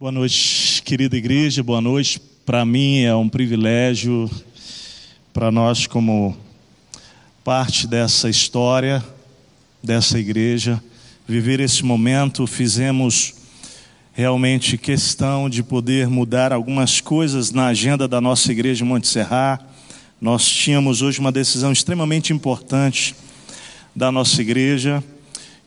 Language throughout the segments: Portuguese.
Boa noite, querida igreja, boa noite. Para mim é um privilégio, para nós, como parte dessa história, dessa igreja, viver esse momento. Fizemos realmente questão de poder mudar algumas coisas na agenda da nossa igreja Monte Serra. Nós tínhamos hoje uma decisão extremamente importante da nossa igreja,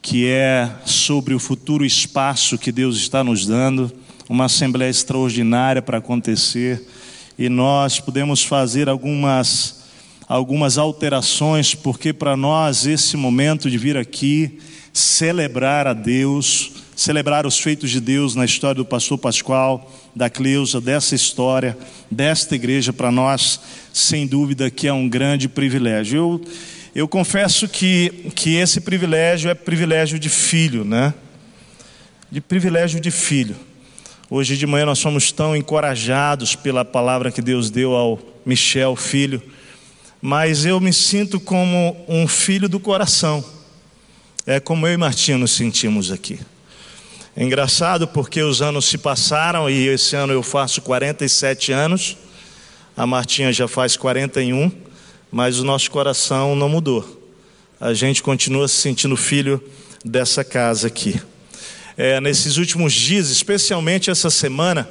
que é sobre o futuro espaço que Deus está nos dando uma assembleia extraordinária para acontecer e nós podemos fazer algumas algumas alterações, porque para nós esse momento de vir aqui celebrar a Deus, celebrar os feitos de Deus na história do pastor Pascoal, da Cleusa, dessa história, desta igreja, para nós, sem dúvida que é um grande privilégio. Eu, eu confesso que, que esse privilégio é privilégio de filho, né? De privilégio de filho. Hoje de manhã nós somos tão encorajados pela palavra que Deus deu ao Michel, filho, mas eu me sinto como um filho do coração. É como eu e Martinha nos sentimos aqui. É engraçado porque os anos se passaram e esse ano eu faço 47 anos, a Martinha já faz 41, mas o nosso coração não mudou. A gente continua se sentindo filho dessa casa aqui é, nesses últimos dias, especialmente essa semana,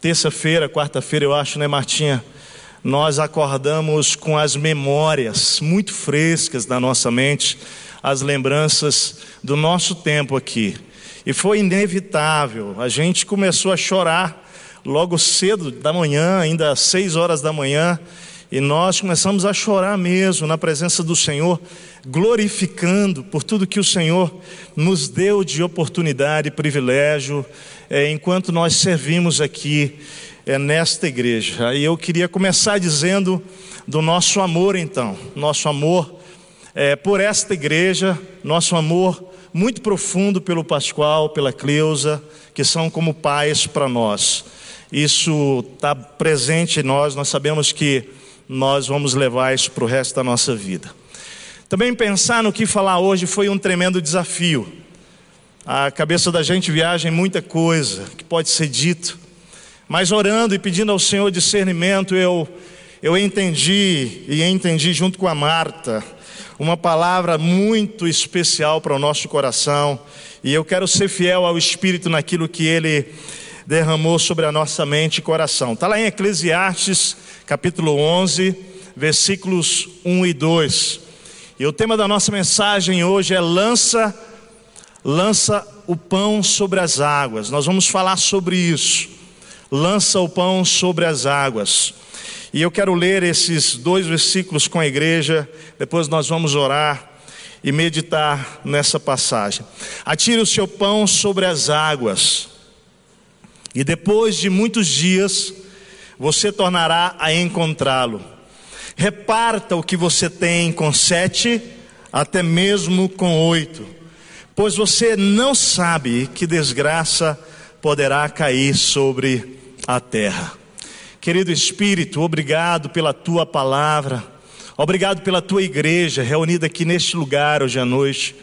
terça-feira, quarta-feira, eu acho, né, Martinha? Nós acordamos com as memórias muito frescas na nossa mente, as lembranças do nosso tempo aqui. E foi inevitável, a gente começou a chorar logo cedo da manhã, ainda às seis horas da manhã, e nós começamos a chorar mesmo na presença do Senhor, glorificando por tudo que o Senhor nos deu de oportunidade e privilégio é, enquanto nós servimos aqui é, nesta igreja. Aí eu queria começar dizendo do nosso amor, então, nosso amor é, por esta igreja, nosso amor muito profundo pelo Pascoal, pela Cleusa, que são como pais para nós. Isso está presente em nós, nós sabemos que nós vamos levar isso para o resto da nossa vida. Também pensar no que falar hoje foi um tremendo desafio. A cabeça da gente viaja em muita coisa que pode ser dito, mas orando e pedindo ao Senhor discernimento, eu, eu entendi e entendi junto com a Marta uma palavra muito especial para o nosso coração, e eu quero ser fiel ao Espírito naquilo que Ele derramou sobre a nossa mente e coração. Está lá em Eclesiastes, capítulo 11, versículos 1 e 2. E o tema da nossa mensagem hoje é lança lança o pão sobre as águas. Nós vamos falar sobre isso. Lança o pão sobre as águas. E eu quero ler esses dois versículos com a igreja, depois nós vamos orar e meditar nessa passagem. Atire o seu pão sobre as águas e depois de muitos dias, você tornará a encontrá-lo. Reparta o que você tem com sete, até mesmo com oito, pois você não sabe que desgraça poderá cair sobre a terra. Querido Espírito, obrigado pela tua palavra, obrigado pela tua igreja reunida aqui neste lugar hoje à noite.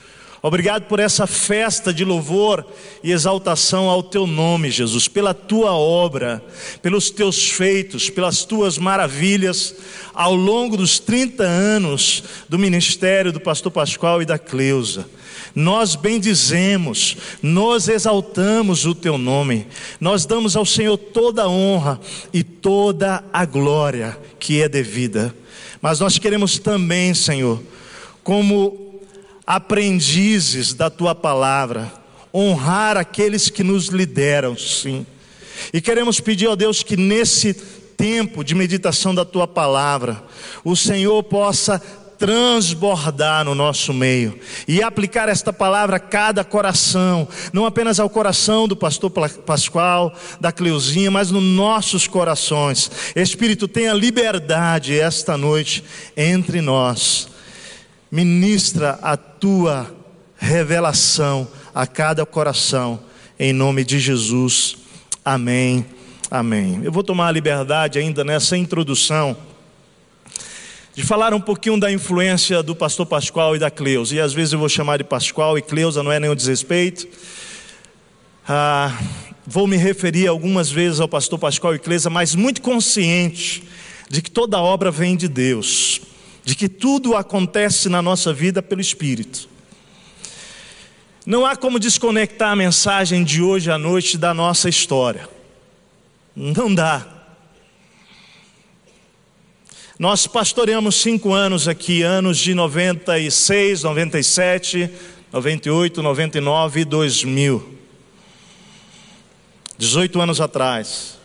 Obrigado por essa festa de louvor e exaltação ao teu nome, Jesus, pela tua obra, pelos teus feitos, pelas tuas maravilhas ao longo dos 30 anos do ministério do pastor Pascoal e da Cleusa. Nós bendizemos, nós exaltamos o teu nome, nós damos ao Senhor toda a honra e toda a glória que é devida. Mas nós queremos também, Senhor, como aprendizes da tua palavra, honrar aqueles que nos lideram, sim. E queremos pedir ao Deus que nesse tempo de meditação da tua palavra, o Senhor possa transbordar no nosso meio e aplicar esta palavra a cada coração, não apenas ao coração do pastor Pascoal, da Cleuzinha, mas nos nossos corações. Espírito, tenha liberdade esta noite entre nós ministra a tua revelação a cada coração, em nome de Jesus. Amém. Amém. Eu vou tomar a liberdade ainda nessa introdução de falar um pouquinho da influência do pastor Pascoal e da Cleusa. E às vezes eu vou chamar de Pascoal e Cleusa, não é nenhum desrespeito. Ah, vou me referir algumas vezes ao pastor Pascoal Iclesa, mas muito consciente de que toda obra vem de Deus, de que tudo acontece na nossa vida pelo Espírito. Não há como desconectar a mensagem de hoje à noite da nossa história. Não dá. Nós pastoreamos cinco anos aqui, anos de 96, 97, 98, 99 e 2000. 18 anos atrás.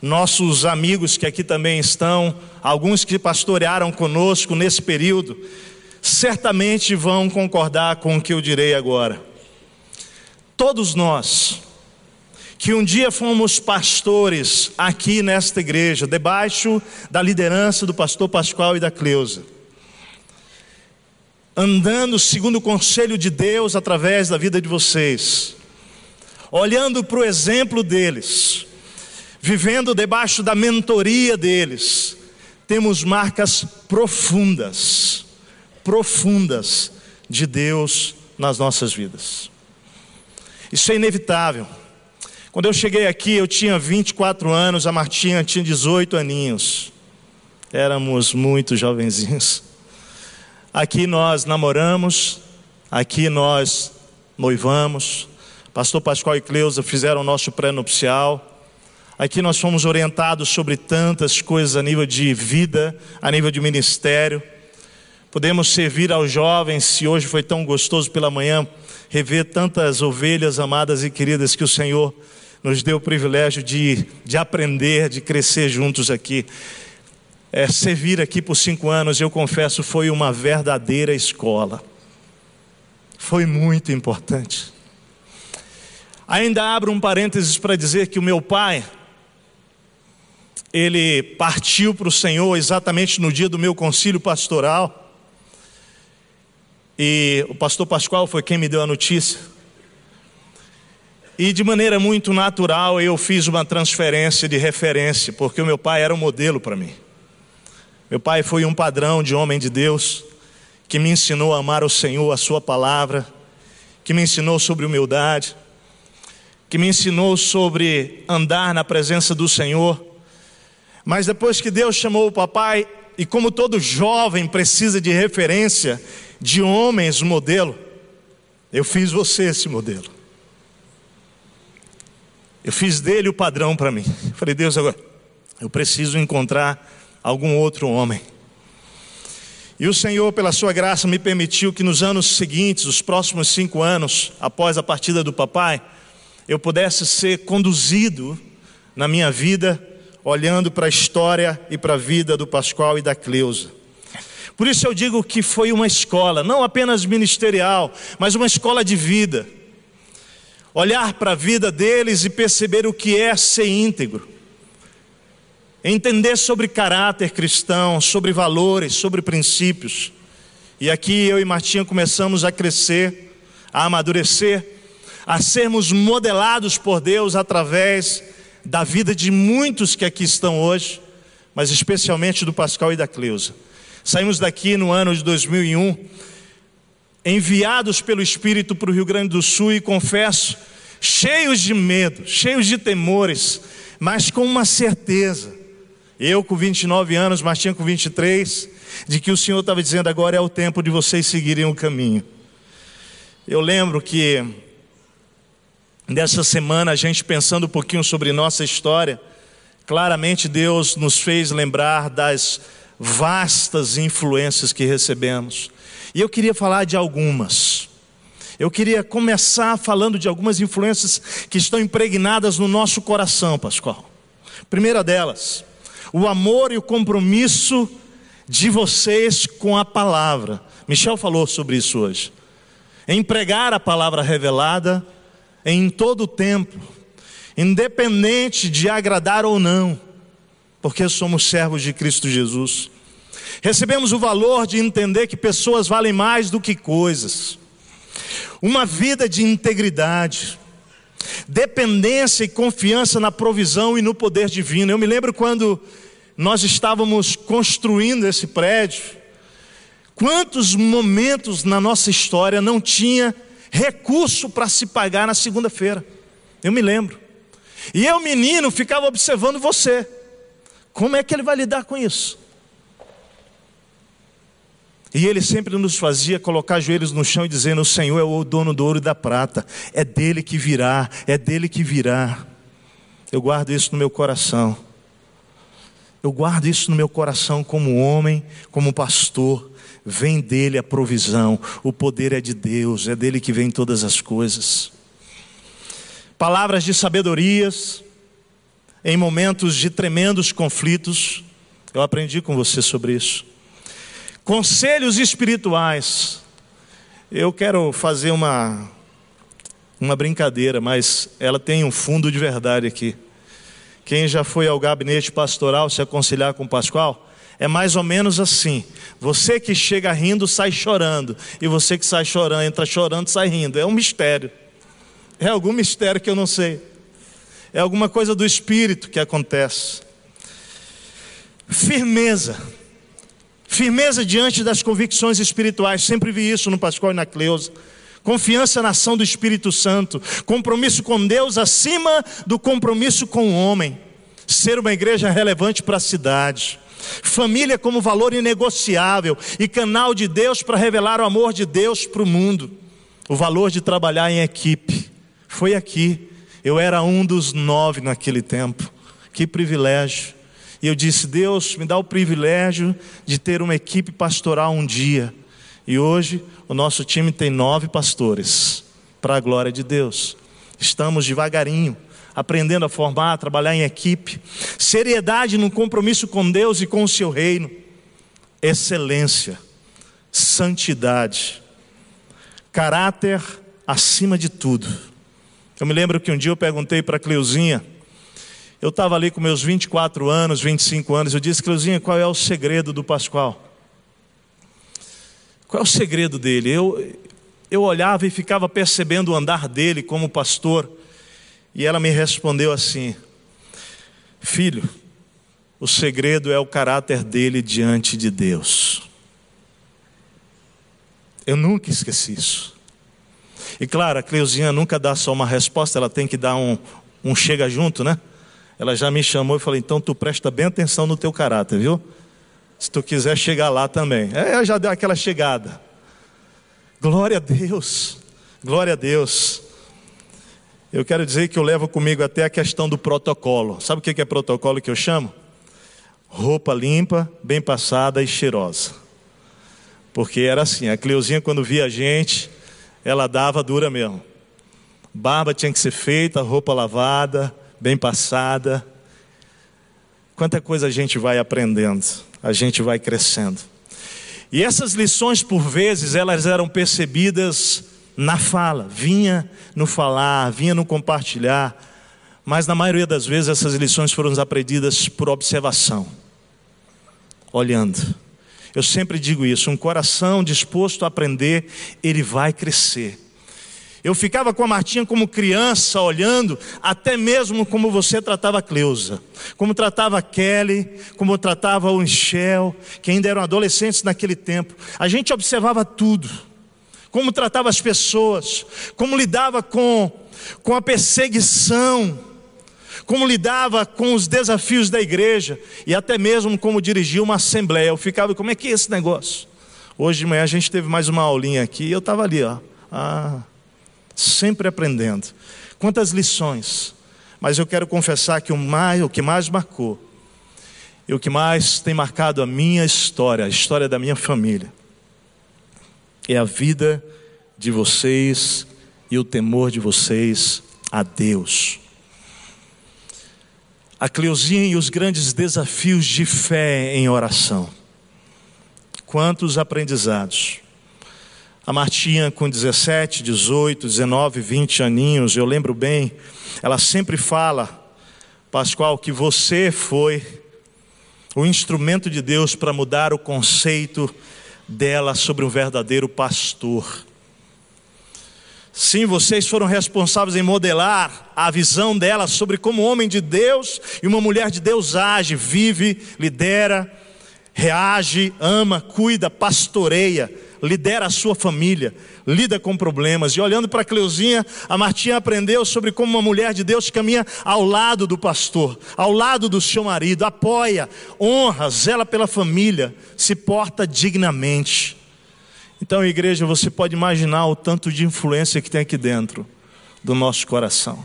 Nossos amigos que aqui também estão, alguns que pastorearam conosco nesse período, certamente vão concordar com o que eu direi agora. Todos nós, que um dia fomos pastores aqui nesta igreja, debaixo da liderança do pastor Pascoal e da Cleusa, andando segundo o conselho de Deus através da vida de vocês, olhando para o exemplo deles, vivendo debaixo da mentoria deles, temos marcas profundas, profundas de Deus nas nossas vidas. Isso é inevitável. Quando eu cheguei aqui, eu tinha 24 anos, a Martinha tinha 18 aninhos. Éramos muito jovenzinhos. Aqui nós namoramos, aqui nós noivamos, Pastor Pascoal e Cleusa fizeram o nosso pré-nupcial. Aqui nós fomos orientados sobre tantas coisas a nível de vida, a nível de ministério. Podemos servir aos jovens, se hoje foi tão gostoso pela manhã rever tantas ovelhas amadas e queridas que o Senhor nos deu o privilégio de, de aprender, de crescer juntos aqui. É, servir aqui por cinco anos, eu confesso, foi uma verdadeira escola. Foi muito importante. Ainda abro um parênteses para dizer que o meu pai, ele partiu para o Senhor exatamente no dia do meu concílio pastoral. E o pastor Pascoal foi quem me deu a notícia. E de maneira muito natural eu fiz uma transferência de referência, porque o meu pai era um modelo para mim. Meu pai foi um padrão de homem de Deus, que me ensinou a amar o Senhor, a Sua palavra, que me ensinou sobre humildade que me ensinou sobre andar na presença do Senhor. Mas depois que Deus chamou o papai, e como todo jovem precisa de referência de homens modelo, eu fiz você esse modelo. Eu fiz dele o padrão para mim. falei, Deus, agora eu preciso encontrar algum outro homem. E o Senhor, pela sua graça, me permitiu que nos anos seguintes, os próximos cinco anos, após a partida do papai, eu pudesse ser conduzido na minha vida, olhando para a história e para a vida do Pascoal e da Cleusa. Por isso eu digo que foi uma escola, não apenas ministerial, mas uma escola de vida. Olhar para a vida deles e perceber o que é ser íntegro. Entender sobre caráter cristão, sobre valores, sobre princípios. E aqui eu e Martinha começamos a crescer, a amadurecer a sermos modelados por Deus através da vida de muitos que aqui estão hoje, mas especialmente do Pascal e da Cleusa. Saímos daqui no ano de 2001, enviados pelo Espírito para o Rio Grande do Sul e confesso, cheios de medo, cheios de temores, mas com uma certeza. Eu com 29 anos, Martinha com 23, de que o Senhor estava dizendo agora é o tempo de vocês seguirem o caminho. Eu lembro que Nessa semana, a gente pensando um pouquinho sobre nossa história, claramente Deus nos fez lembrar das vastas influências que recebemos. E eu queria falar de algumas. Eu queria começar falando de algumas influências que estão impregnadas no nosso coração, Pascoal. Primeira delas, o amor e o compromisso de vocês com a palavra. Michel falou sobre isso hoje. Empregar a palavra revelada em todo o tempo, independente de agradar ou não, porque somos servos de Cristo Jesus. Recebemos o valor de entender que pessoas valem mais do que coisas. Uma vida de integridade, dependência e confiança na provisão e no poder divino. Eu me lembro quando nós estávamos construindo esse prédio, quantos momentos na nossa história não tinha recurso para se pagar na segunda-feira. Eu me lembro. E eu, menino, ficava observando você. Como é que ele vai lidar com isso? E ele sempre nos fazia colocar joelhos no chão e dizendo: O Senhor é o dono do ouro e da prata, é dele que virá, é dele que virá. Eu guardo isso no meu coração. Eu guardo isso no meu coração como homem, como pastor. Vem dele a provisão, o poder é de Deus, é dele que vem todas as coisas. Palavras de sabedorias, em momentos de tremendos conflitos, eu aprendi com você sobre isso. Conselhos espirituais. Eu quero fazer uma uma brincadeira, mas ela tem um fundo de verdade aqui. Quem já foi ao gabinete pastoral se aconselhar com o Pascoal, é mais ou menos assim. Você que chega rindo sai chorando, e você que sai chorando, entra chorando, sai rindo. É um mistério. É algum mistério que eu não sei. É alguma coisa do espírito que acontece. Firmeza. Firmeza diante das convicções espirituais, sempre vi isso no Pascoal e na Cleusa. Confiança na ação do Espírito Santo, compromisso com Deus acima do compromisso com o homem. Ser uma igreja relevante para a cidade. Família como valor inegociável e canal de Deus para revelar o amor de Deus para o mundo. O valor de trabalhar em equipe. Foi aqui. Eu era um dos nove naquele tempo. Que privilégio. E eu disse: Deus, me dá o privilégio de ter uma equipe pastoral um dia. E hoje o nosso time tem nove pastores, para a glória de Deus. Estamos devagarinho, aprendendo a formar, a trabalhar em equipe. Seriedade no compromisso com Deus e com o seu reino. Excelência, santidade, caráter acima de tudo. Eu me lembro que um dia eu perguntei para Cleuzinha, eu estava ali com meus 24 anos, 25 anos, eu disse, Cleuzinha, qual é o segredo do Pascoal? Qual é o segredo dele? Eu, eu olhava e ficava percebendo o andar dele como pastor, e ela me respondeu assim: Filho, o segredo é o caráter dele diante de Deus. Eu nunca esqueci isso. E claro, a Cleuzinha nunca dá só uma resposta, ela tem que dar um, um chega junto, né? Ela já me chamou e falou: então tu presta bem atenção no teu caráter, viu? Se tu quiser chegar lá também. É, ela já deu aquela chegada. Glória a Deus, glória a Deus. Eu quero dizer que eu levo comigo até a questão do protocolo. Sabe o que é protocolo que eu chamo? Roupa limpa, bem passada e cheirosa. Porque era assim, a Cleuzinha quando via a gente, ela dava dura mesmo. Barba tinha que ser feita, roupa lavada, bem passada. Quanta coisa a gente vai aprendendo, a gente vai crescendo. E essas lições, por vezes, elas eram percebidas na fala, vinha no falar, vinha no compartilhar, mas na maioria das vezes essas lições foram aprendidas por observação, olhando. Eu sempre digo isso: um coração disposto a aprender, ele vai crescer. Eu ficava com a Martinha como criança, olhando, até mesmo como você tratava a Cleusa, como tratava a Kelly, como tratava o Michel, que ainda eram adolescentes naquele tempo. A gente observava tudo, como tratava as pessoas, como lidava com, com a perseguição, como lidava com os desafios da igreja e até mesmo como dirigia uma assembleia. Eu ficava, como é que é esse negócio? Hoje de manhã a gente teve mais uma aulinha aqui e eu estava ali, ó. Ah, sempre aprendendo. Quantas lições. Mas eu quero confessar que o, mais, o que mais marcou, e o que mais tem marcado a minha história, a história da minha família, é a vida de vocês e o temor de vocês a Deus. A Cleuzinha e os grandes desafios de fé em oração. Quantos aprendizados. A Martinha, com 17, 18, 19, 20 aninhos, eu lembro bem, ela sempre fala, Pascoal, que você foi o instrumento de Deus para mudar o conceito dela sobre um verdadeiro pastor. Sim, vocês foram responsáveis em modelar a visão dela sobre como um homem de Deus e uma mulher de Deus age, vive, lidera, reage, ama, cuida, pastoreia lidera a sua família, lida com problemas. E olhando para a Cleuzinha, a Martinha aprendeu sobre como uma mulher de Deus caminha ao lado do pastor, ao lado do seu marido, apoia, honra, zela pela família, se porta dignamente. Então, igreja, você pode imaginar o tanto de influência que tem aqui dentro do nosso coração.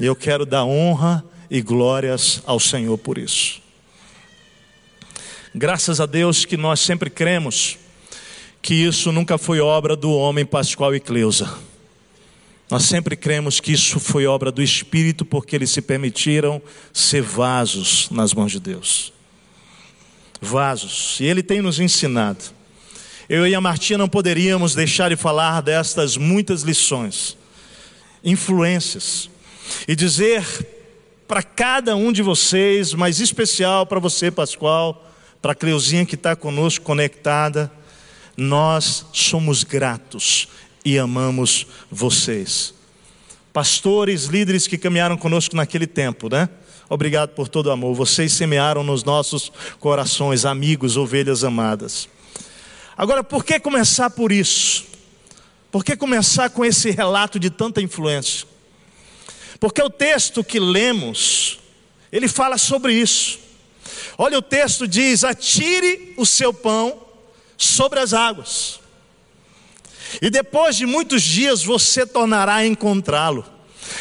E eu quero dar honra e glórias ao Senhor por isso. Graças a Deus que nós sempre cremos que isso nunca foi obra do homem Pascoal e Cleusa. Nós sempre cremos que isso foi obra do Espírito, porque eles se permitiram ser vasos nas mãos de Deus. Vasos. E Ele tem nos ensinado. Eu e a Martinha não poderíamos deixar de falar destas muitas lições, influências, e dizer para cada um de vocês, mas especial para você, Pascoal, para a Cleuzinha que está conosco conectada, nós somos gratos e amamos vocês. Pastores, líderes que caminharam conosco naquele tempo, né? Obrigado por todo o amor. Vocês semearam nos nossos corações, amigos, ovelhas amadas. Agora, por que começar por isso? Por que começar com esse relato de tanta influência? Porque o texto que lemos, ele fala sobre isso. Olha, o texto diz: atire o seu pão sobre as águas, e depois de muitos dias você tornará a encontrá-lo.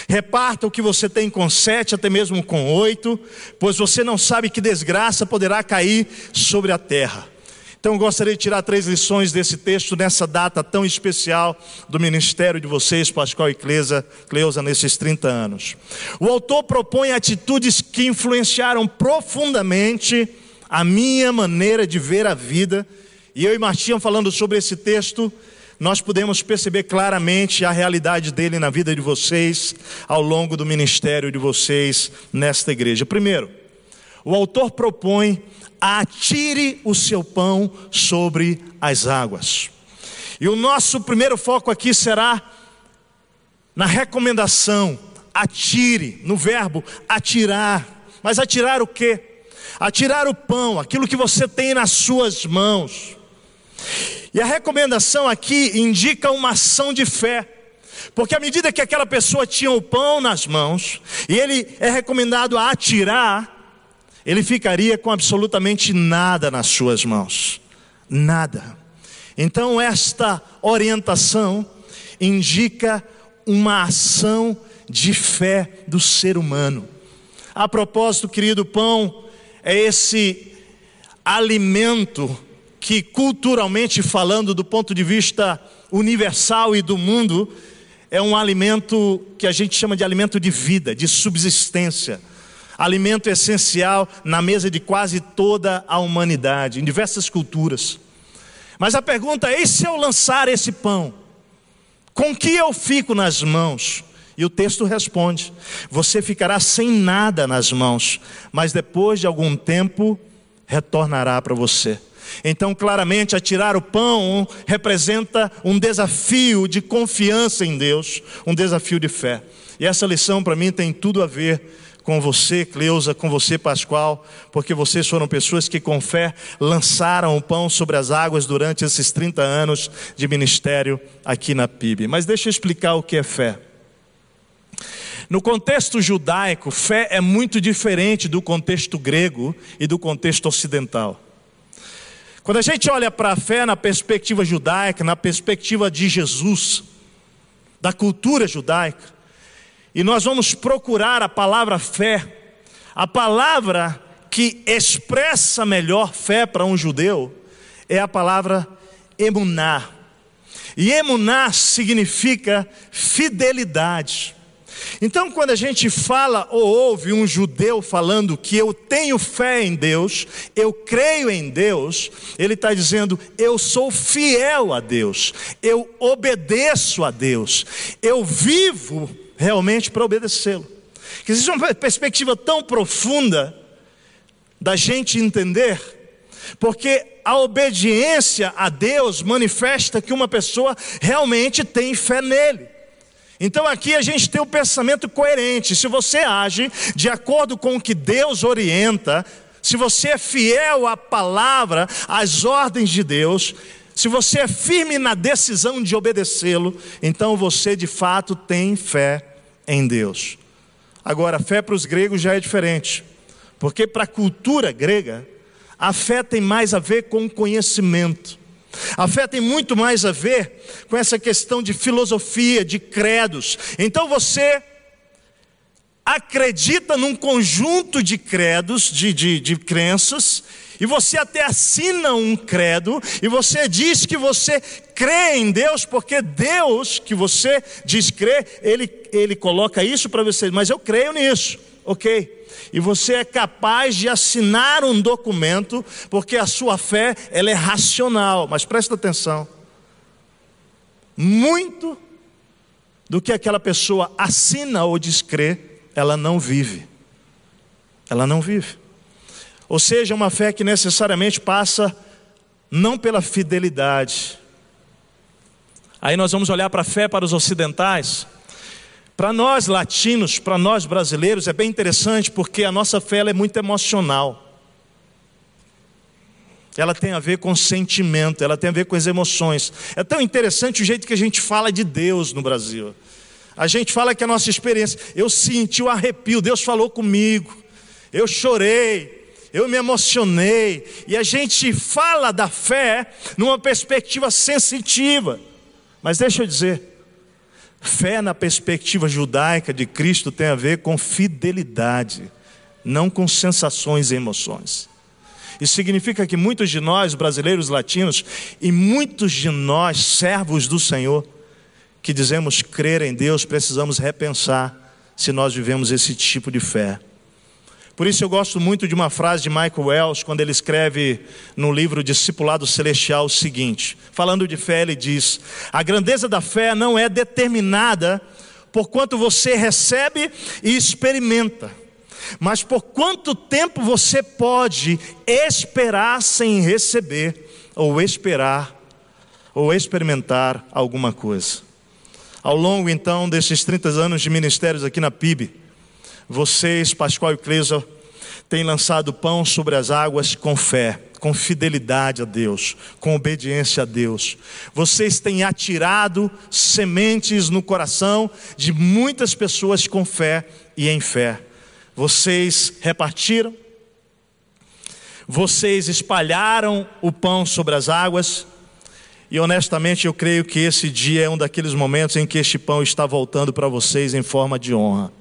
Reparta o que você tem com sete, até mesmo com oito, pois você não sabe que desgraça poderá cair sobre a terra. Então gostaria de tirar três lições desse texto nessa data tão especial do ministério de vocês, Pascoal e Cleusa, Cleusa nesses 30 anos. O autor propõe atitudes que influenciaram profundamente a minha maneira de ver a vida, e eu e Martinha falando sobre esse texto, nós podemos perceber claramente a realidade dele na vida de vocês, ao longo do ministério de vocês nesta igreja. Primeiro, o autor propõe atire o seu pão sobre as águas. E o nosso primeiro foco aqui será na recomendação, atire, no verbo atirar. Mas atirar o quê? Atirar o pão, aquilo que você tem nas suas mãos. E a recomendação aqui indica uma ação de fé. Porque à medida que aquela pessoa tinha o pão nas mãos, e ele é recomendado a atirar, ele ficaria com absolutamente nada nas suas mãos. Nada. Então, esta orientação indica uma ação de fé do ser humano. A propósito, querido, pão é esse alimento que, culturalmente falando, do ponto de vista universal e do mundo, é um alimento que a gente chama de alimento de vida, de subsistência alimento essencial na mesa de quase toda a humanidade, em diversas culturas. Mas a pergunta é: e se eu lançar esse pão? Com que eu fico nas mãos? E o texto responde: Você ficará sem nada nas mãos, mas depois de algum tempo retornará para você. Então, claramente, atirar o pão representa um desafio de confiança em Deus, um desafio de fé. E essa lição para mim tem tudo a ver com você, Cleusa, com você, Pascoal, porque vocês foram pessoas que com fé lançaram o pão sobre as águas durante esses 30 anos de ministério aqui na PIB. Mas deixa eu explicar o que é fé. No contexto judaico, fé é muito diferente do contexto grego e do contexto ocidental. Quando a gente olha para a fé na perspectiva judaica, na perspectiva de Jesus, da cultura judaica, e nós vamos procurar a palavra fé, a palavra que expressa melhor fé para um judeu é a palavra emuná. E emuná significa fidelidade. Então, quando a gente fala ou ouve um judeu falando que eu tenho fé em Deus, eu creio em Deus, ele está dizendo: eu sou fiel a Deus, eu obedeço a Deus, eu vivo realmente para obedecê-lo. Existe uma perspectiva tão profunda da gente entender, porque a obediência a Deus manifesta que uma pessoa realmente tem fé nele. Então aqui a gente tem um pensamento coerente. Se você age de acordo com o que Deus orienta, se você é fiel à palavra, às ordens de Deus, se você é firme na decisão de obedecê-lo, então você de fato tem fé em Deus. Agora, fé para os gregos já é diferente, porque para a cultura grega, a fé tem mais a ver com conhecimento. A fé tem muito mais a ver com essa questão de filosofia, de credos. Então você acredita num conjunto de credos, de, de, de crenças, e você até assina um credo, e você diz que você crê em Deus, porque Deus, que você diz crer, Ele, ele coloca isso para você, mas eu creio nisso, ok? E você é capaz de assinar um documento, porque a sua fé ela é racional, mas presta atenção. Muito do que aquela pessoa assina ou crer, ela não vive. Ela não vive. Ou seja, uma fé que necessariamente passa não pela fidelidade. Aí nós vamos olhar para a fé para os ocidentais. Para nós latinos, para nós brasileiros, é bem interessante porque a nossa fé é muito emocional. Ela tem a ver com sentimento, ela tem a ver com as emoções. É tão interessante o jeito que a gente fala de Deus no Brasil. A gente fala que a nossa experiência, eu senti o arrepio, Deus falou comigo, eu chorei, eu me emocionei, e a gente fala da fé numa perspectiva sensitiva. Mas deixa eu dizer, fé na perspectiva judaica de Cristo tem a ver com fidelidade, não com sensações e emoções. Isso significa que muitos de nós, brasileiros latinos, e muitos de nós, servos do Senhor, que dizemos crer em Deus, precisamos repensar se nós vivemos esse tipo de fé. Por isso eu gosto muito de uma frase de Michael Wells, quando ele escreve no livro Discipulado Celestial o seguinte: falando de fé, ele diz: A grandeza da fé não é determinada por quanto você recebe e experimenta, mas por quanto tempo você pode esperar sem receber, ou esperar, ou experimentar alguma coisa. Ao longo então desses 30 anos de ministérios aqui na PIB, vocês, Pascoal e Cleusa, têm lançado pão sobre as águas com fé, com fidelidade a Deus, com obediência a Deus. Vocês têm atirado sementes no coração de muitas pessoas com fé e em fé. Vocês repartiram, vocês espalharam o pão sobre as águas, e honestamente eu creio que esse dia é um daqueles momentos em que este pão está voltando para vocês em forma de honra.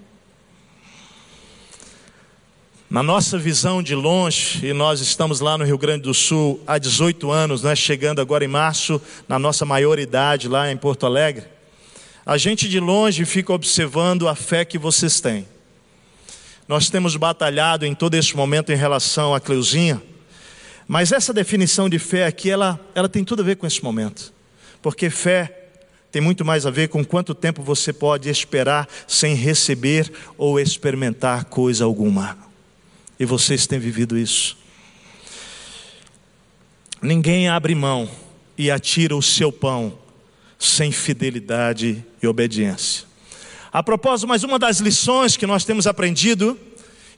Na nossa visão de longe, e nós estamos lá no Rio Grande do Sul há 18 anos, né, chegando agora em março, na nossa maioridade lá em Porto Alegre, a gente de longe fica observando a fé que vocês têm. Nós temos batalhado em todo esse momento em relação a Cleuzinha, mas essa definição de fé aqui, ela, ela tem tudo a ver com esse momento, porque fé tem muito mais a ver com quanto tempo você pode esperar sem receber ou experimentar coisa alguma. E vocês têm vivido isso. Ninguém abre mão e atira o seu pão sem fidelidade e obediência. A propósito, mais uma das lições que nós temos aprendido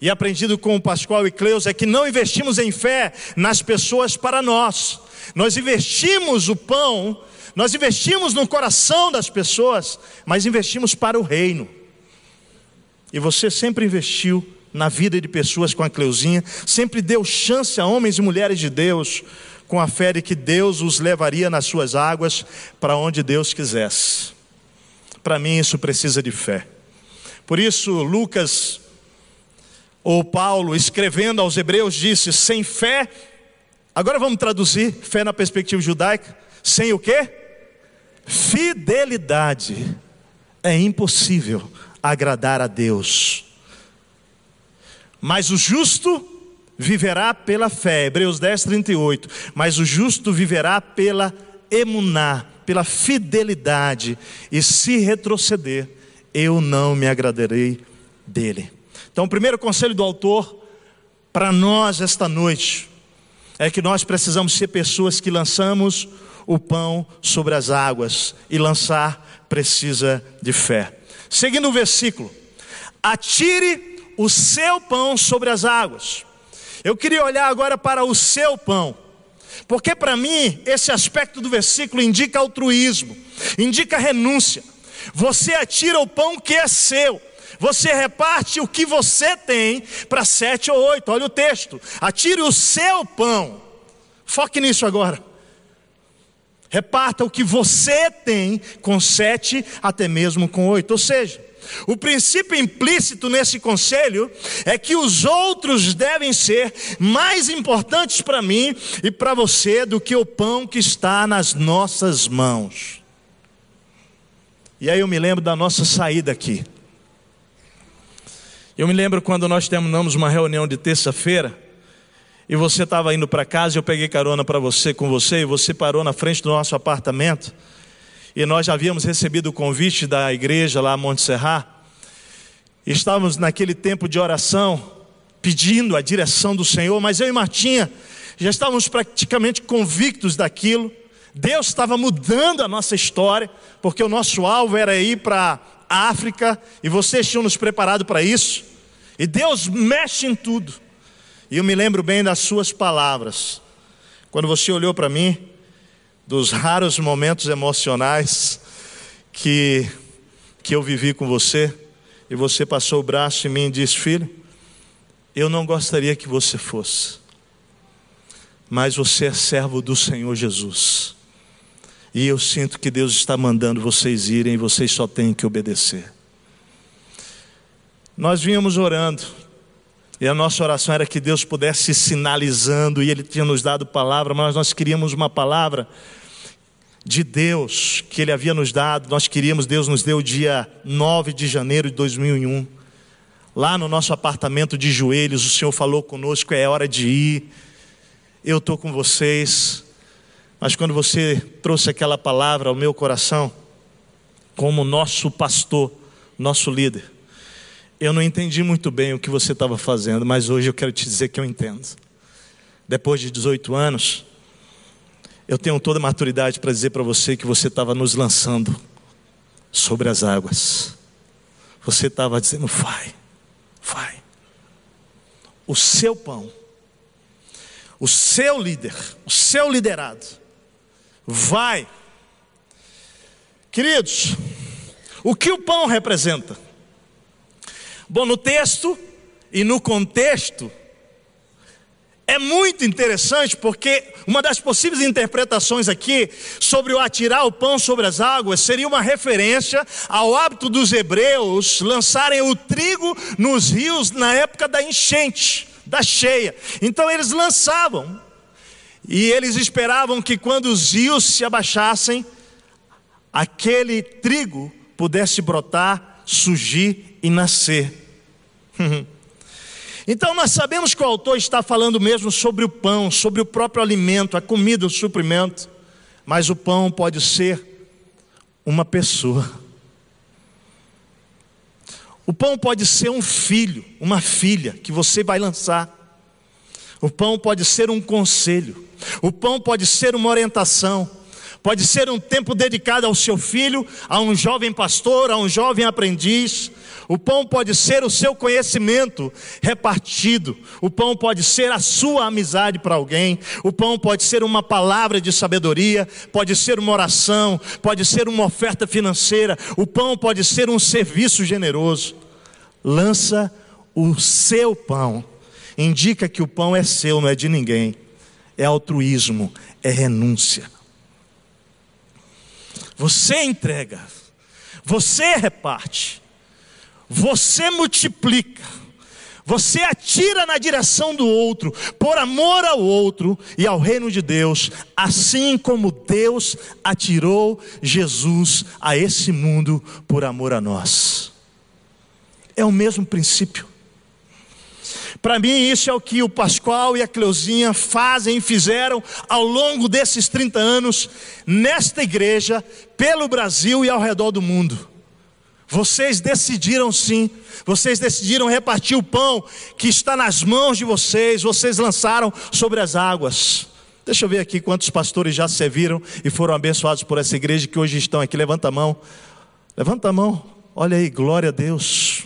e aprendido com o Pascoal e Cleus é que não investimos em fé nas pessoas para nós. Nós investimos o pão, nós investimos no coração das pessoas, mas investimos para o reino. E você sempre investiu na vida de pessoas com a Cleuzinha, sempre deu chance a homens e mulheres de Deus, com a fé de que Deus os levaria nas suas águas para onde Deus quisesse. Para mim, isso precisa de fé. Por isso, Lucas, ou Paulo, escrevendo aos Hebreus, disse: sem fé, agora vamos traduzir fé na perspectiva judaica, sem o que? Fidelidade. É impossível agradar a Deus. Mas o justo viverá pela fé. Hebreus 10, 38. Mas o justo viverá pela emuná, pela fidelidade. E se retroceder, eu não me agradarei dele. Então, o primeiro conselho do autor para nós esta noite é que nós precisamos ser pessoas que lançamos o pão sobre as águas e lançar precisa de fé. Seguindo o versículo: atire o seu pão sobre as águas. Eu queria olhar agora para o seu pão. Porque para mim, esse aspecto do versículo indica altruísmo, indica renúncia. Você atira o pão que é seu. Você reparte o que você tem para sete ou oito. Olha o texto. Atire o seu pão. Foque nisso agora. Reparta o que você tem com sete, até mesmo com oito. Ou seja, o princípio implícito nesse conselho é que os outros devem ser mais importantes para mim e para você do que o pão que está nas nossas mãos. E aí eu me lembro da nossa saída aqui. Eu me lembro quando nós terminamos uma reunião de terça-feira e você estava indo para casa, eu peguei carona para você com você e você parou na frente do nosso apartamento. E nós já havíamos recebido o convite da igreja lá a Monte Serrat. Estávamos naquele tempo de oração, pedindo a direção do Senhor, mas eu e Martinha já estávamos praticamente convictos daquilo. Deus estava mudando a nossa história, porque o nosso alvo era ir para a África e vocês tinham nos preparado para isso. E Deus mexe em tudo. E eu me lembro bem das suas palavras, quando você olhou para mim, dos raros momentos emocionais que, que eu vivi com você, e você passou o braço em mim e disse: Filho, eu não gostaria que você fosse, mas você é servo do Senhor Jesus. E eu sinto que Deus está mandando vocês irem e vocês só têm que obedecer. Nós vínhamos orando, e a nossa oração era que Deus pudesse sinalizando, e Ele tinha nos dado palavra, mas nós queríamos uma palavra de Deus que Ele havia nos dado. Nós queríamos, Deus nos deu o dia 9 de janeiro de 2001. Lá no nosso apartamento de joelhos, o Senhor falou conosco: é hora de ir, eu estou com vocês. Mas quando você trouxe aquela palavra ao meu coração, como nosso pastor, nosso líder, eu não entendi muito bem o que você estava fazendo, mas hoje eu quero te dizer que eu entendo. Depois de 18 anos, eu tenho toda a maturidade para dizer para você que você estava nos lançando sobre as águas. Você estava dizendo, vai, vai. O seu pão, o seu líder, o seu liderado, vai. Queridos, o que o pão representa? Bom, no texto e no contexto, é muito interessante porque uma das possíveis interpretações aqui sobre o atirar o pão sobre as águas seria uma referência ao hábito dos hebreus lançarem o trigo nos rios na época da enchente, da cheia. Então eles lançavam e eles esperavam que quando os rios se abaixassem, aquele trigo pudesse brotar, surgir e nascer. Então nós sabemos que o autor está falando mesmo sobre o pão, sobre o próprio alimento, a comida, o suprimento, mas o pão pode ser uma pessoa. O pão pode ser um filho, uma filha que você vai lançar. O pão pode ser um conselho. O pão pode ser uma orientação. Pode ser um tempo dedicado ao seu filho, a um jovem pastor, a um jovem aprendiz. O pão pode ser o seu conhecimento repartido. O pão pode ser a sua amizade para alguém. O pão pode ser uma palavra de sabedoria. Pode ser uma oração. Pode ser uma oferta financeira. O pão pode ser um serviço generoso. Lança o seu pão. Indica que o pão é seu, não é de ninguém. É altruísmo, é renúncia. Você entrega, você reparte, você multiplica, você atira na direção do outro, por amor ao outro e ao reino de Deus, assim como Deus atirou Jesus a esse mundo por amor a nós. É o mesmo princípio. Para mim, isso é o que o Pascoal e a Cleuzinha fazem e fizeram ao longo desses 30 anos, nesta igreja, pelo Brasil e ao redor do mundo. Vocês decidiram sim, vocês decidiram repartir o pão que está nas mãos de vocês, vocês lançaram sobre as águas. Deixa eu ver aqui quantos pastores já serviram e foram abençoados por essa igreja que hoje estão aqui. Levanta a mão, levanta a mão, olha aí, glória a Deus.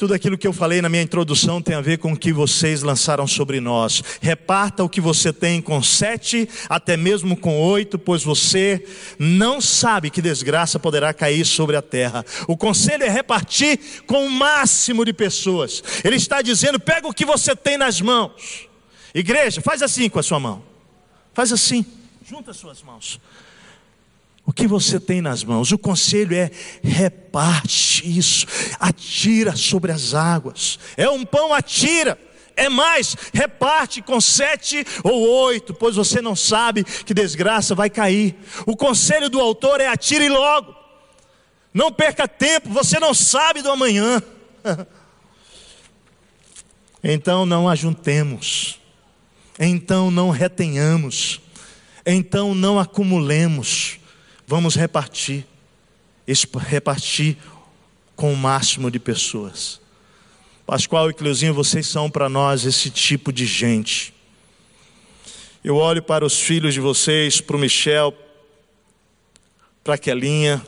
Tudo aquilo que eu falei na minha introdução tem a ver com o que vocês lançaram sobre nós. Reparta o que você tem com sete, até mesmo com oito, pois você não sabe que desgraça poderá cair sobre a terra. O conselho é repartir com o máximo de pessoas. Ele está dizendo: pega o que você tem nas mãos. Igreja, faz assim com a sua mão. Faz assim, junta as suas mãos o que você tem nas mãos. O conselho é reparte isso, atira sobre as águas. É um pão, atira. É mais, reparte com sete ou oito, pois você não sabe que desgraça vai cair. O conselho do autor é atire logo. Não perca tempo, você não sabe do amanhã. Então não ajuntemos, então não retenhamos, então não acumulemos Vamos repartir, repartir com o máximo de pessoas. Pascoal e Cleuzinho, vocês são para nós esse tipo de gente. Eu olho para os filhos de vocês, para o Michel, para a Kelinha,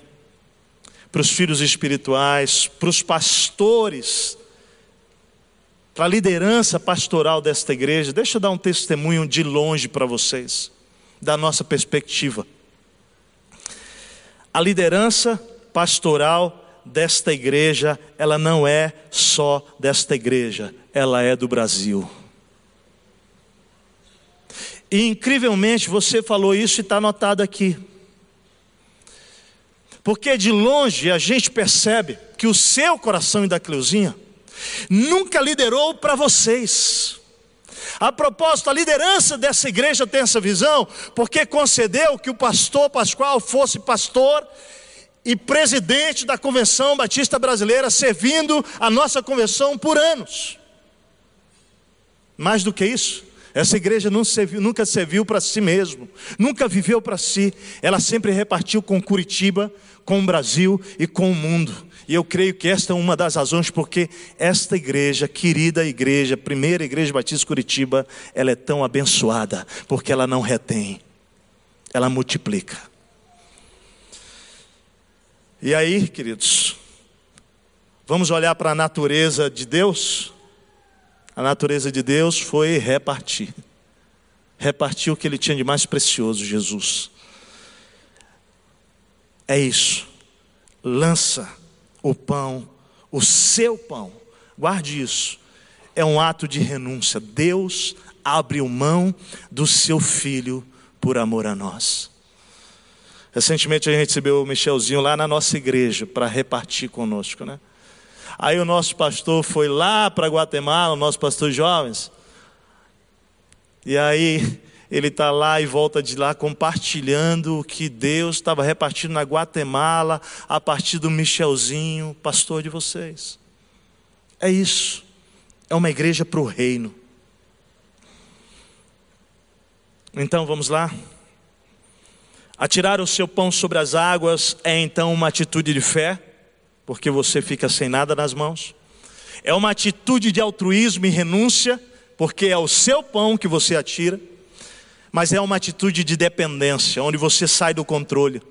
para os filhos espirituais, para os pastores, para a liderança pastoral desta igreja. Deixa eu dar um testemunho de longe para vocês, da nossa perspectiva. A liderança pastoral desta igreja, ela não é só desta igreja, ela é do Brasil. E incrivelmente você falou isso e está anotado aqui. Porque de longe a gente percebe que o seu coração e da Cleuzinha nunca liderou para vocês. A propósito, a liderança dessa igreja tem essa visão, porque concedeu que o pastor Pascoal fosse pastor e presidente da Convenção Batista Brasileira, servindo a nossa convenção por anos. Mais do que isso, essa igreja nunca serviu para si mesmo, nunca viveu para si, ela sempre repartiu com Curitiba, com o Brasil e com o mundo. E eu creio que esta é uma das razões porque esta igreja, querida igreja, primeira igreja Batista Curitiba, ela é tão abençoada, porque ela não retém, ela multiplica. E aí, queridos, vamos olhar para a natureza de Deus? A natureza de Deus foi repartir. Repartir o que ele tinha de mais precioso, Jesus. É isso. Lança o pão, o seu pão. Guarde isso. É um ato de renúncia. Deus abriu mão do seu filho por amor a nós. Recentemente a gente recebeu o Michelzinho lá na nossa igreja para repartir conosco, né? Aí o nosso pastor foi lá para Guatemala, o nosso pastor jovens. E aí ele está lá e volta de lá compartilhando o que Deus estava repartindo na Guatemala a partir do Michelzinho, pastor de vocês. É isso. É uma igreja para o reino. Então vamos lá. Atirar o seu pão sobre as águas é então uma atitude de fé, porque você fica sem nada nas mãos. É uma atitude de altruísmo e renúncia, porque é o seu pão que você atira mas é uma atitude de dependência, onde você sai do controle.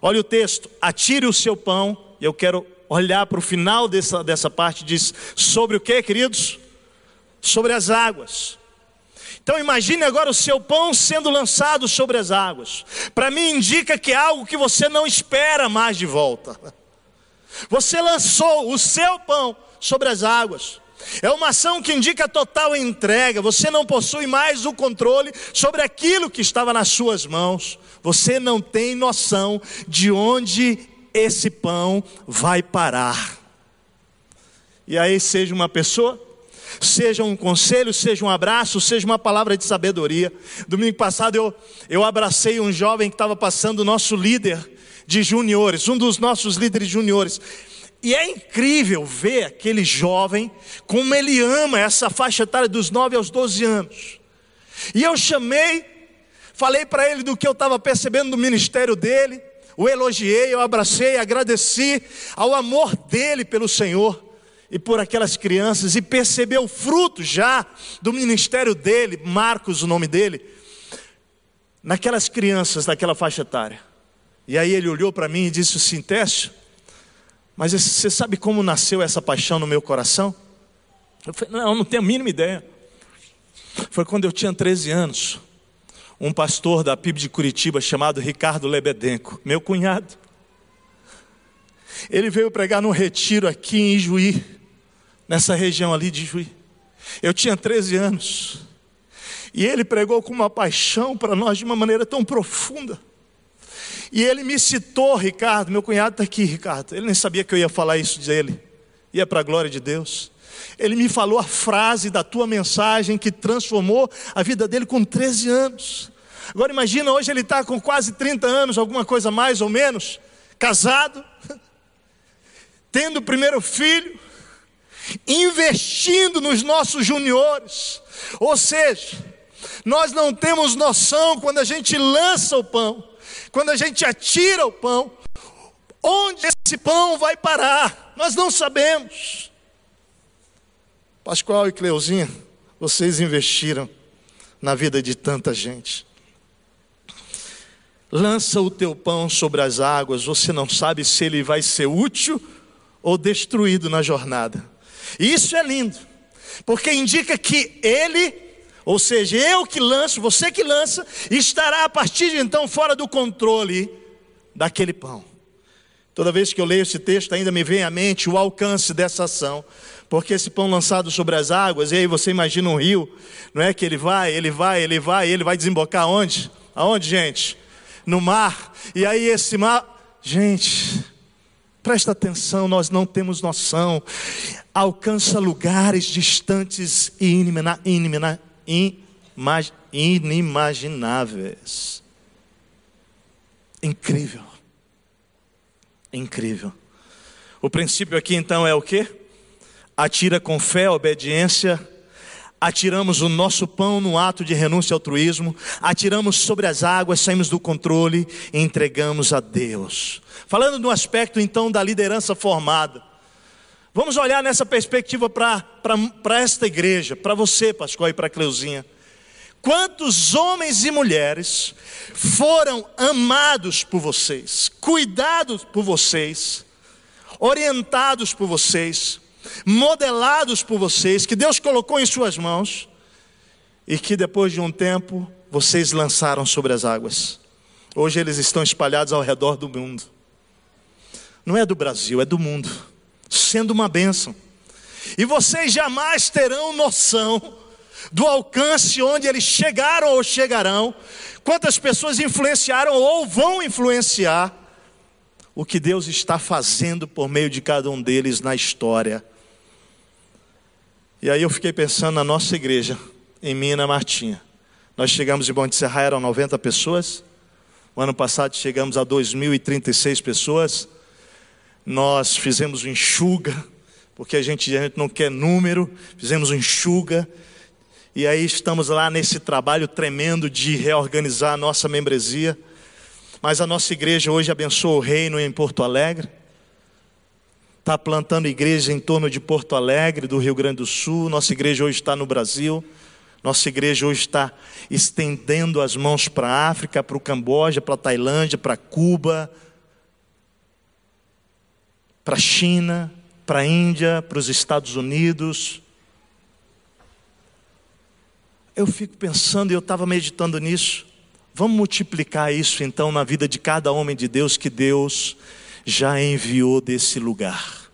Olha o texto: atire o seu pão, e eu quero olhar para o final dessa, dessa parte, diz sobre o que, queridos? Sobre as águas. Então imagine agora o seu pão sendo lançado sobre as águas. Para mim indica que é algo que você não espera mais de volta. Você lançou o seu pão sobre as águas. É uma ação que indica total entrega. Você não possui mais o controle sobre aquilo que estava nas suas mãos. Você não tem noção de onde esse pão vai parar. E aí, seja uma pessoa, seja um conselho, seja um abraço, seja uma palavra de sabedoria. Domingo passado eu, eu abracei um jovem que estava passando, nosso líder de juniores, um dos nossos líderes juniores. E é incrível ver aquele jovem, como ele ama essa faixa etária dos 9 aos 12 anos. E eu chamei, falei para ele do que eu estava percebendo do ministério dele, o elogiei, eu abracei, agradeci ao amor dele pelo Senhor e por aquelas crianças, e percebeu o fruto já do ministério dele, Marcos, o nome dele, naquelas crianças daquela faixa etária. E aí ele olhou para mim e disse assim: Teste, Mas você sabe como nasceu essa paixão no meu coração? Eu falei, não, não tenho a mínima ideia. Foi quando eu tinha 13 anos. Um pastor da PIB de Curitiba chamado Ricardo Lebedenco, meu cunhado. Ele veio pregar num retiro aqui em Juí, nessa região ali de Juí. Eu tinha 13 anos. E ele pregou com uma paixão para nós de uma maneira tão profunda. E ele me citou, Ricardo, meu cunhado está aqui, Ricardo. Ele nem sabia que eu ia falar isso dele. Ia para a glória de Deus. Ele me falou a frase da tua mensagem que transformou a vida dele com 13 anos. Agora imagina, hoje ele está com quase 30 anos, alguma coisa mais ou menos, casado, tendo o primeiro filho, investindo nos nossos juniores. Ou seja, nós não temos noção quando a gente lança o pão, quando a gente atira o pão, onde esse pão vai parar, nós não sabemos. Pascoal e Cleuzinha, vocês investiram na vida de tanta gente. Lança o teu pão sobre as águas, você não sabe se ele vai ser útil ou destruído na jornada. Isso é lindo, porque indica que ele, ou seja, eu que lanço, você que lança, estará a partir de então fora do controle daquele pão. Toda vez que eu leio esse texto, ainda me vem à mente o alcance dessa ação, porque esse pão lançado sobre as águas, e aí você imagina um rio, não é que ele vai, ele vai, ele vai, ele vai desembocar onde? Aonde, gente? No mar. E aí esse mar, gente, Presta atenção, nós não temos noção. Alcança lugares distantes e inimagináveis. Incrível. Incrível. O princípio aqui então é o que? Atira com fé, obediência atiramos o nosso pão no ato de renúncia ao altruísmo, atiramos sobre as águas, saímos do controle e entregamos a Deus. Falando no aspecto então da liderança formada, vamos olhar nessa perspectiva para esta igreja, para você, Pascoal, e para Cleuzinha. Quantos homens e mulheres foram amados por vocês, cuidados por vocês, orientados por vocês, modelados por vocês, que Deus colocou em suas mãos, e que depois de um tempo vocês lançaram sobre as águas. Hoje eles estão espalhados ao redor do mundo. Não é do Brasil, é do mundo, sendo uma bênção. E vocês jamais terão noção do alcance onde eles chegaram ou chegarão, quantas pessoas influenciaram ou vão influenciar o que Deus está fazendo por meio de cada um deles na história. E aí eu fiquei pensando na nossa igreja, em Mina Martinha. Nós chegamos de Bom de Serra, eram 90 pessoas. O ano passado chegamos a 2.036 pessoas. Nós fizemos um enxuga, porque a gente, a gente não quer número, fizemos um enxuga. E aí estamos lá nesse trabalho tremendo de reorganizar a nossa membresia. Mas a nossa igreja hoje abençoa o reino em Porto Alegre está plantando igreja em torno de Porto Alegre, do Rio Grande do Sul. Nossa igreja hoje está no Brasil. Nossa igreja hoje está estendendo as mãos para a África, para o Camboja, para a Tailândia, para Cuba, para a China, para a Índia, para os Estados Unidos. Eu fico pensando e eu estava meditando nisso. Vamos multiplicar isso então na vida de cada homem de Deus que Deus já enviou desse lugar.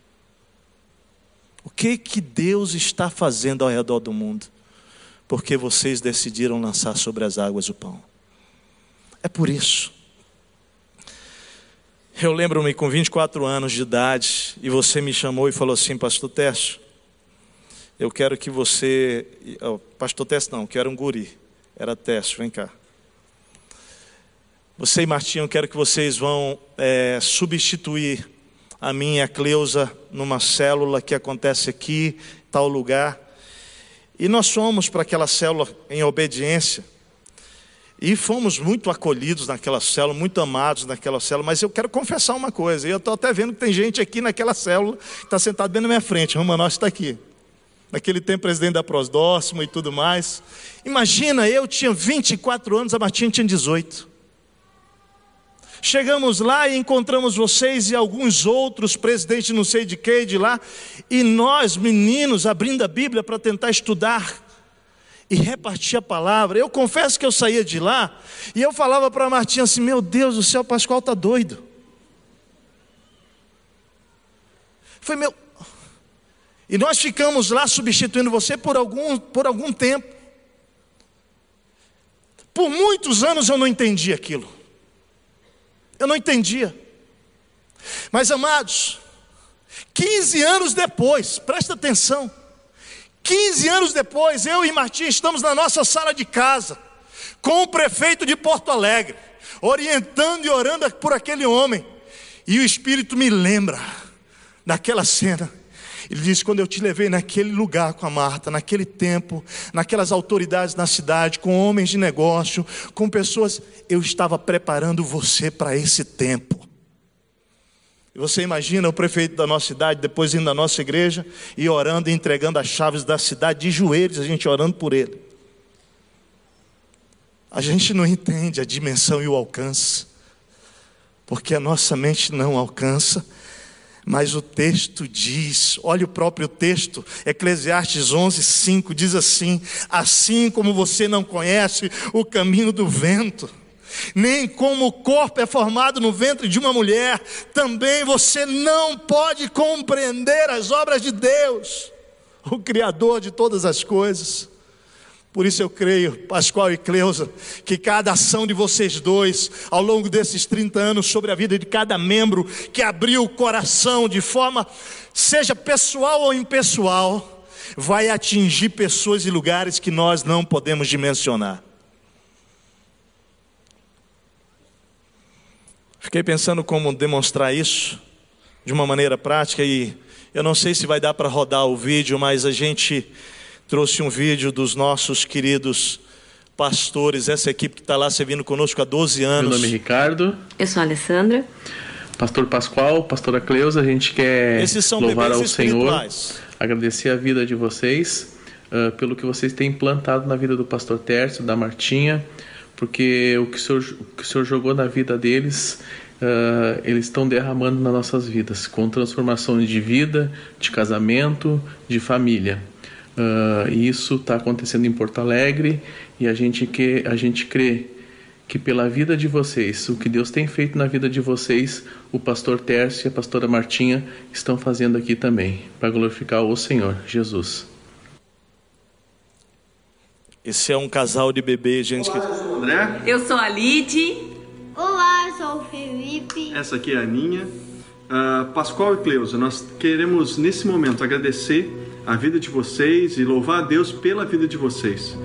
O que que Deus está fazendo ao redor do mundo? Porque vocês decidiram lançar sobre as águas o pão. É por isso. Eu lembro-me com 24 anos de idade e você me chamou e falou assim, Pastor Tércio, eu quero que você. Oh, Pastor Tércio, não, quero um guri. Era Tércio, vem cá. Você e Martinho, eu quero que vocês vão é, substituir a minha Cleusa numa célula que acontece aqui, tal lugar. E nós fomos para aquela célula em obediência. E fomos muito acolhidos naquela célula, muito amados naquela célula. Mas eu quero confessar uma coisa. Eu estou até vendo que tem gente aqui naquela célula que está sentado bem na minha frente. Romanós está aqui. Naquele tempo, presidente da Prosdóximo e tudo mais. Imagina, eu tinha 24 anos, a Martinha tinha 18. Chegamos lá e encontramos vocês e alguns outros, presidente não sei de que, de lá, e nós, meninos, abrindo a Bíblia para tentar estudar e repartir a palavra. Eu confesso que eu saía de lá e eu falava para a Martinha assim: Meu Deus, o céu Pascoal está doido. Foi meu. E nós ficamos lá substituindo você por algum, por algum tempo. Por muitos anos eu não entendi aquilo. Eu não entendia. Mas amados, 15 anos depois, presta atenção. 15 anos depois, eu e Martim estamos na nossa sala de casa, com o prefeito de Porto Alegre, orientando e orando por aquele homem. E o Espírito me lembra daquela cena. Ele disse: Quando eu te levei naquele lugar com a Marta, naquele tempo, naquelas autoridades na cidade, com homens de negócio, com pessoas, eu estava preparando você para esse tempo. Você imagina o prefeito da nossa cidade, depois indo na nossa igreja e orando e entregando as chaves da cidade de joelhos, a gente orando por ele. A gente não entende a dimensão e o alcance, porque a nossa mente não alcança mas o texto diz, olha o próprio texto, Eclesiastes 11, 5, diz assim: Assim como você não conhece o caminho do vento, nem como o corpo é formado no ventre de uma mulher, também você não pode compreender as obras de Deus, o Criador de todas as coisas. Por isso eu creio, Pascoal e Cleusa, que cada ação de vocês dois, ao longo desses 30 anos, sobre a vida de cada membro que abriu o coração de forma, seja pessoal ou impessoal, vai atingir pessoas e lugares que nós não podemos dimensionar. Fiquei pensando como demonstrar isso de uma maneira prática e eu não sei se vai dar para rodar o vídeo, mas a gente trouxe um vídeo dos nossos queridos pastores, essa equipe que está lá servindo conosco há 12 anos. Meu nome é Ricardo. Eu sou a Alessandra. Pastor Pascoal, pastora Cleusa, a gente quer louvar ao Senhor, agradecer a vida de vocês, uh, pelo que vocês têm implantado na vida do pastor Tércio, da Martinha, porque o que o Senhor, o que o Senhor jogou na vida deles, uh, eles estão derramando nas nossas vidas, com transformações de vida, de casamento, de família. Uh, isso está acontecendo em Porto Alegre e a gente, que, a gente crê que pela vida de vocês, o que Deus tem feito na vida de vocês, o pastor Tércio e a pastora Martinha estão fazendo aqui também, para glorificar o Senhor Jesus. Esse é um casal de bebês, gente. Olá, eu sou o André. Eu sou a Lid. Olá, eu sou o Felipe. Essa aqui é a Aninha. Uh, Pascoal e Cleusa, nós queremos nesse momento agradecer a vida de vocês e louvar a Deus pela vida de vocês.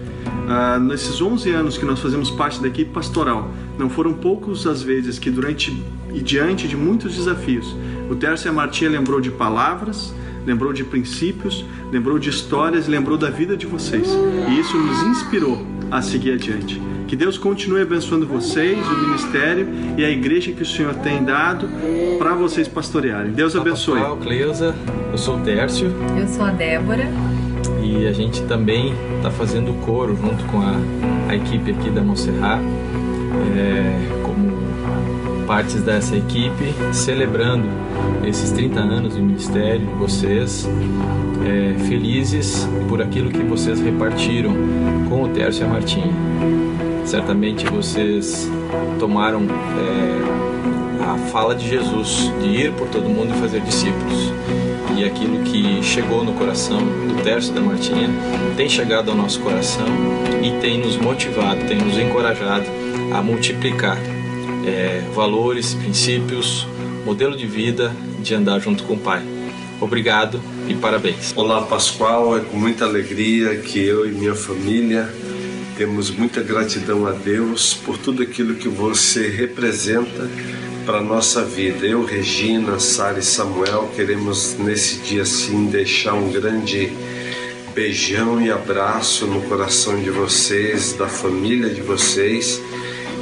Ah, nesses 11 anos que nós fazemos parte da equipe pastoral, não foram poucos as vezes que durante e diante de muitos desafios, o Tércio e a Martinha lembrou de palavras, lembrou de princípios, lembrou de histórias, lembrou da vida de vocês. E isso nos inspirou a seguir adiante. Que Deus continue abençoando vocês, o ministério e a igreja que o Senhor tem dado para vocês pastorearem. Deus abençoe. Olá, Cleusa, eu sou o Tércio. Eu sou a Débora. E a gente também está fazendo coro junto com a, a equipe aqui da Monserrat, é, partes dessa equipe, celebrando esses 30 anos de ministério de vocês, é, felizes por aquilo que vocês repartiram com o Tércio e a Martinha. Certamente vocês tomaram é, a fala de Jesus de ir por todo mundo e fazer discípulos. E aquilo que chegou no coração do Tércio e da Martinha tem chegado ao nosso coração e tem nos motivado, tem nos encorajado a multiplicar é, valores, princípios, modelo de vida de andar junto com o Pai. Obrigado e parabéns. Olá, Pascoal. É com muita alegria que eu e minha família temos muita gratidão a Deus por tudo aquilo que você representa para a nossa vida. Eu, Regina, Sara e Samuel queremos nesse dia sim deixar um grande beijão e abraço no coração de vocês, da família de vocês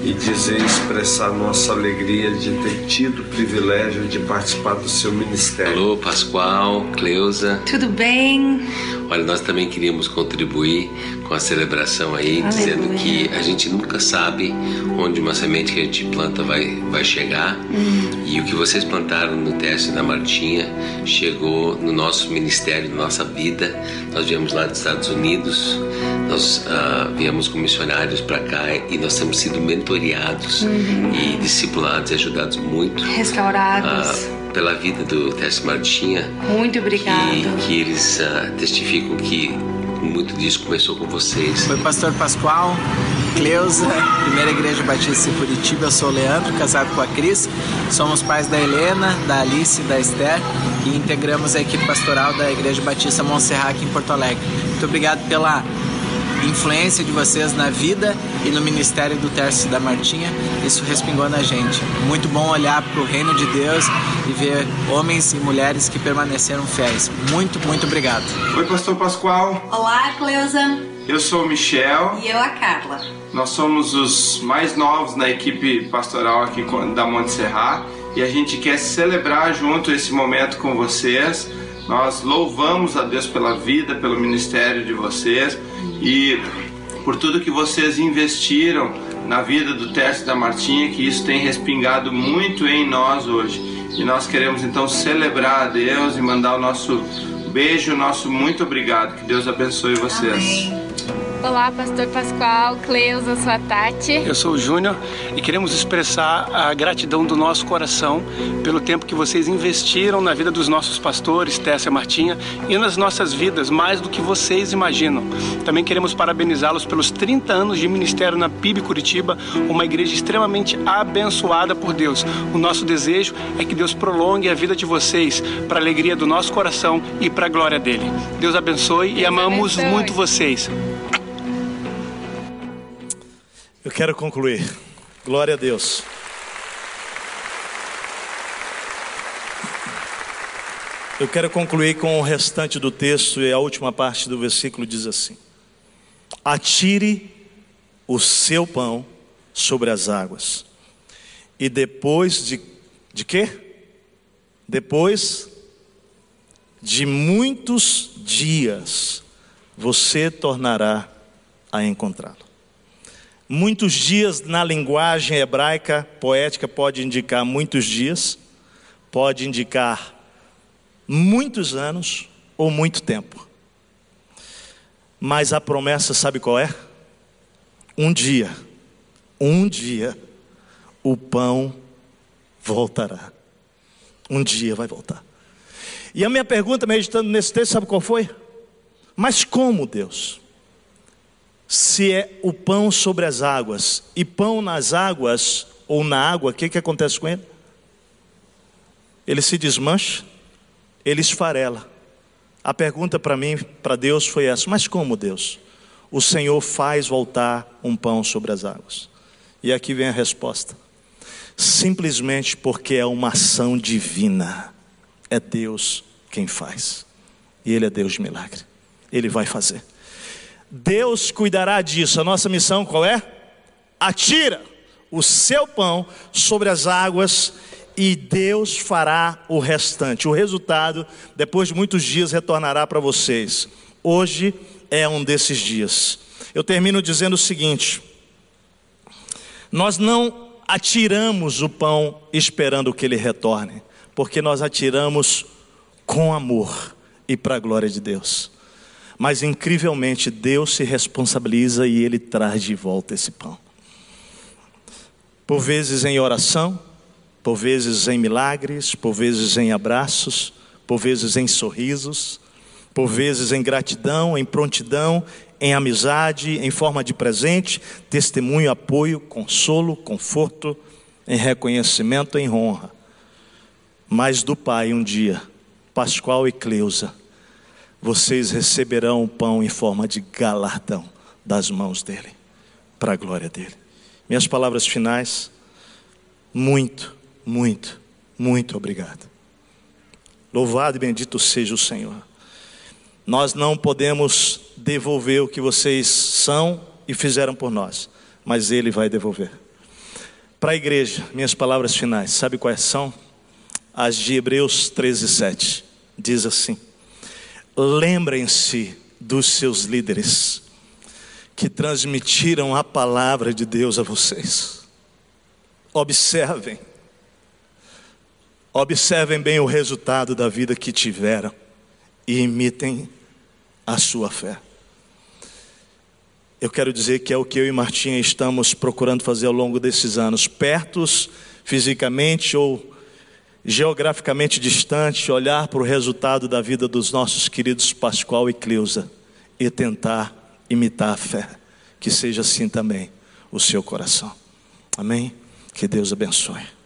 e dizer, expressar nossa alegria de ter tido o privilégio de participar do seu ministério. Alô, Pascoal, Cleusa. Tudo bem? Olha, nós também queríamos contribuir com a celebração aí, dizendo que a gente nunca sabe onde uma semente que a gente planta vai, vai chegar. Uhum. E o que vocês plantaram no teste da Martinha chegou no nosso ministério, na nossa vida. Nós viemos lá dos Estados Unidos, nós uh, viemos com missionários para cá e nós temos sido mentoreados uhum. e discipulados e ajudados muito. Restaurados. Uh, pela vida do Teste Martinha. Muito obrigado. Que, que eles uh, testificam que muito disso começou com vocês. Foi pastor Pascoal, Cleusa, Primeira Igreja Batista em Curitiba. Eu sou o Leandro, casado com a Cris. Somos pais da Helena, da Alice da Esther e integramos a equipe pastoral da Igreja Batista Montserrat aqui em Porto Alegre. Muito obrigado pela influência de vocês na vida e no ministério do Tércio da Martinha, isso respingou na gente. Muito bom olhar para o reino de Deus e ver homens e mulheres que permaneceram fiéis. Muito, muito obrigado. Oi, Pastor Pascoal. Olá, Cleusa. Eu sou o Michel. E eu a Carla. Nós somos os mais novos na equipe pastoral aqui da Monte Serra e a gente quer celebrar junto esse momento com vocês. Nós louvamos a Deus pela vida, pelo ministério de vocês e por tudo que vocês investiram na vida do Tércio da Martinha, que isso tem respingado muito em nós hoje. E nós queremos então celebrar a Deus e mandar o nosso beijo, nosso muito obrigado. Que Deus abençoe vocês. Amém. Olá, Pastor Pascoal, Cleusa, sou a Tati. Eu sou o Júnior e queremos expressar a gratidão do nosso coração pelo tempo que vocês investiram na vida dos nossos pastores, Tessa e Martinha, e nas nossas vidas, mais do que vocês imaginam. Também queremos parabenizá-los pelos 30 anos de ministério na PIB Curitiba, uma igreja extremamente abençoada por Deus. O nosso desejo é que Deus prolongue a vida de vocês para a alegria do nosso coração e para a glória dele. Deus abençoe Deus e amamos abençoe. muito vocês. Eu quero concluir. Glória a Deus. Eu quero concluir com o restante do texto e a última parte do versículo diz assim: Atire o seu pão sobre as águas. E depois de de quê? Depois de muitos dias você tornará a encontrá-lo. Muitos dias na linguagem hebraica poética pode indicar muitos dias, pode indicar muitos anos ou muito tempo. Mas a promessa, sabe qual é? Um dia, um dia, o pão voltará. Um dia vai voltar. E a minha pergunta, meditando nesse texto, sabe qual foi? Mas como, Deus? Se é o pão sobre as águas, e pão nas águas ou na água, o que, que acontece com ele? Ele se desmancha, ele esfarela. A pergunta para mim, para Deus, foi essa: mas como Deus? O Senhor faz voltar um pão sobre as águas. E aqui vem a resposta: simplesmente porque é uma ação divina. É Deus quem faz. E Ele é Deus de milagre. Ele vai fazer. Deus cuidará disso. A nossa missão qual é? Atira o seu pão sobre as águas e Deus fará o restante. O resultado, depois de muitos dias, retornará para vocês. Hoje é um desses dias. Eu termino dizendo o seguinte: nós não atiramos o pão esperando que ele retorne, porque nós atiramos com amor e para a glória de Deus. Mas incrivelmente Deus se responsabiliza e Ele traz de volta esse pão. Por vezes em oração, por vezes em milagres, por vezes em abraços, por vezes em sorrisos, por vezes em gratidão, em prontidão, em amizade, em forma de presente, testemunho, apoio, consolo, conforto, em reconhecimento, em honra. Mas do Pai um dia, Pascoal e Cleusa, vocês receberão o pão em forma de galardão das mãos dele, para a glória dele. Minhas palavras finais, muito, muito, muito obrigado. Louvado e bendito seja o Senhor. Nós não podemos devolver o que vocês são e fizeram por nós, mas Ele vai devolver. Para a igreja, minhas palavras finais, sabe quais são? As de Hebreus 13, 7. Diz assim: lembrem-se dos seus líderes que transmitiram a palavra de Deus a vocês. Observem, observem bem o resultado da vida que tiveram e imitem a sua fé. Eu quero dizer que é o que eu e Martinha estamos procurando fazer ao longo desses anos, pertos fisicamente ou geograficamente distante, olhar para o resultado da vida dos nossos queridos Pascoal e Cleusa e tentar imitar a fé. Que seja assim também o seu coração. Amém? Que Deus abençoe.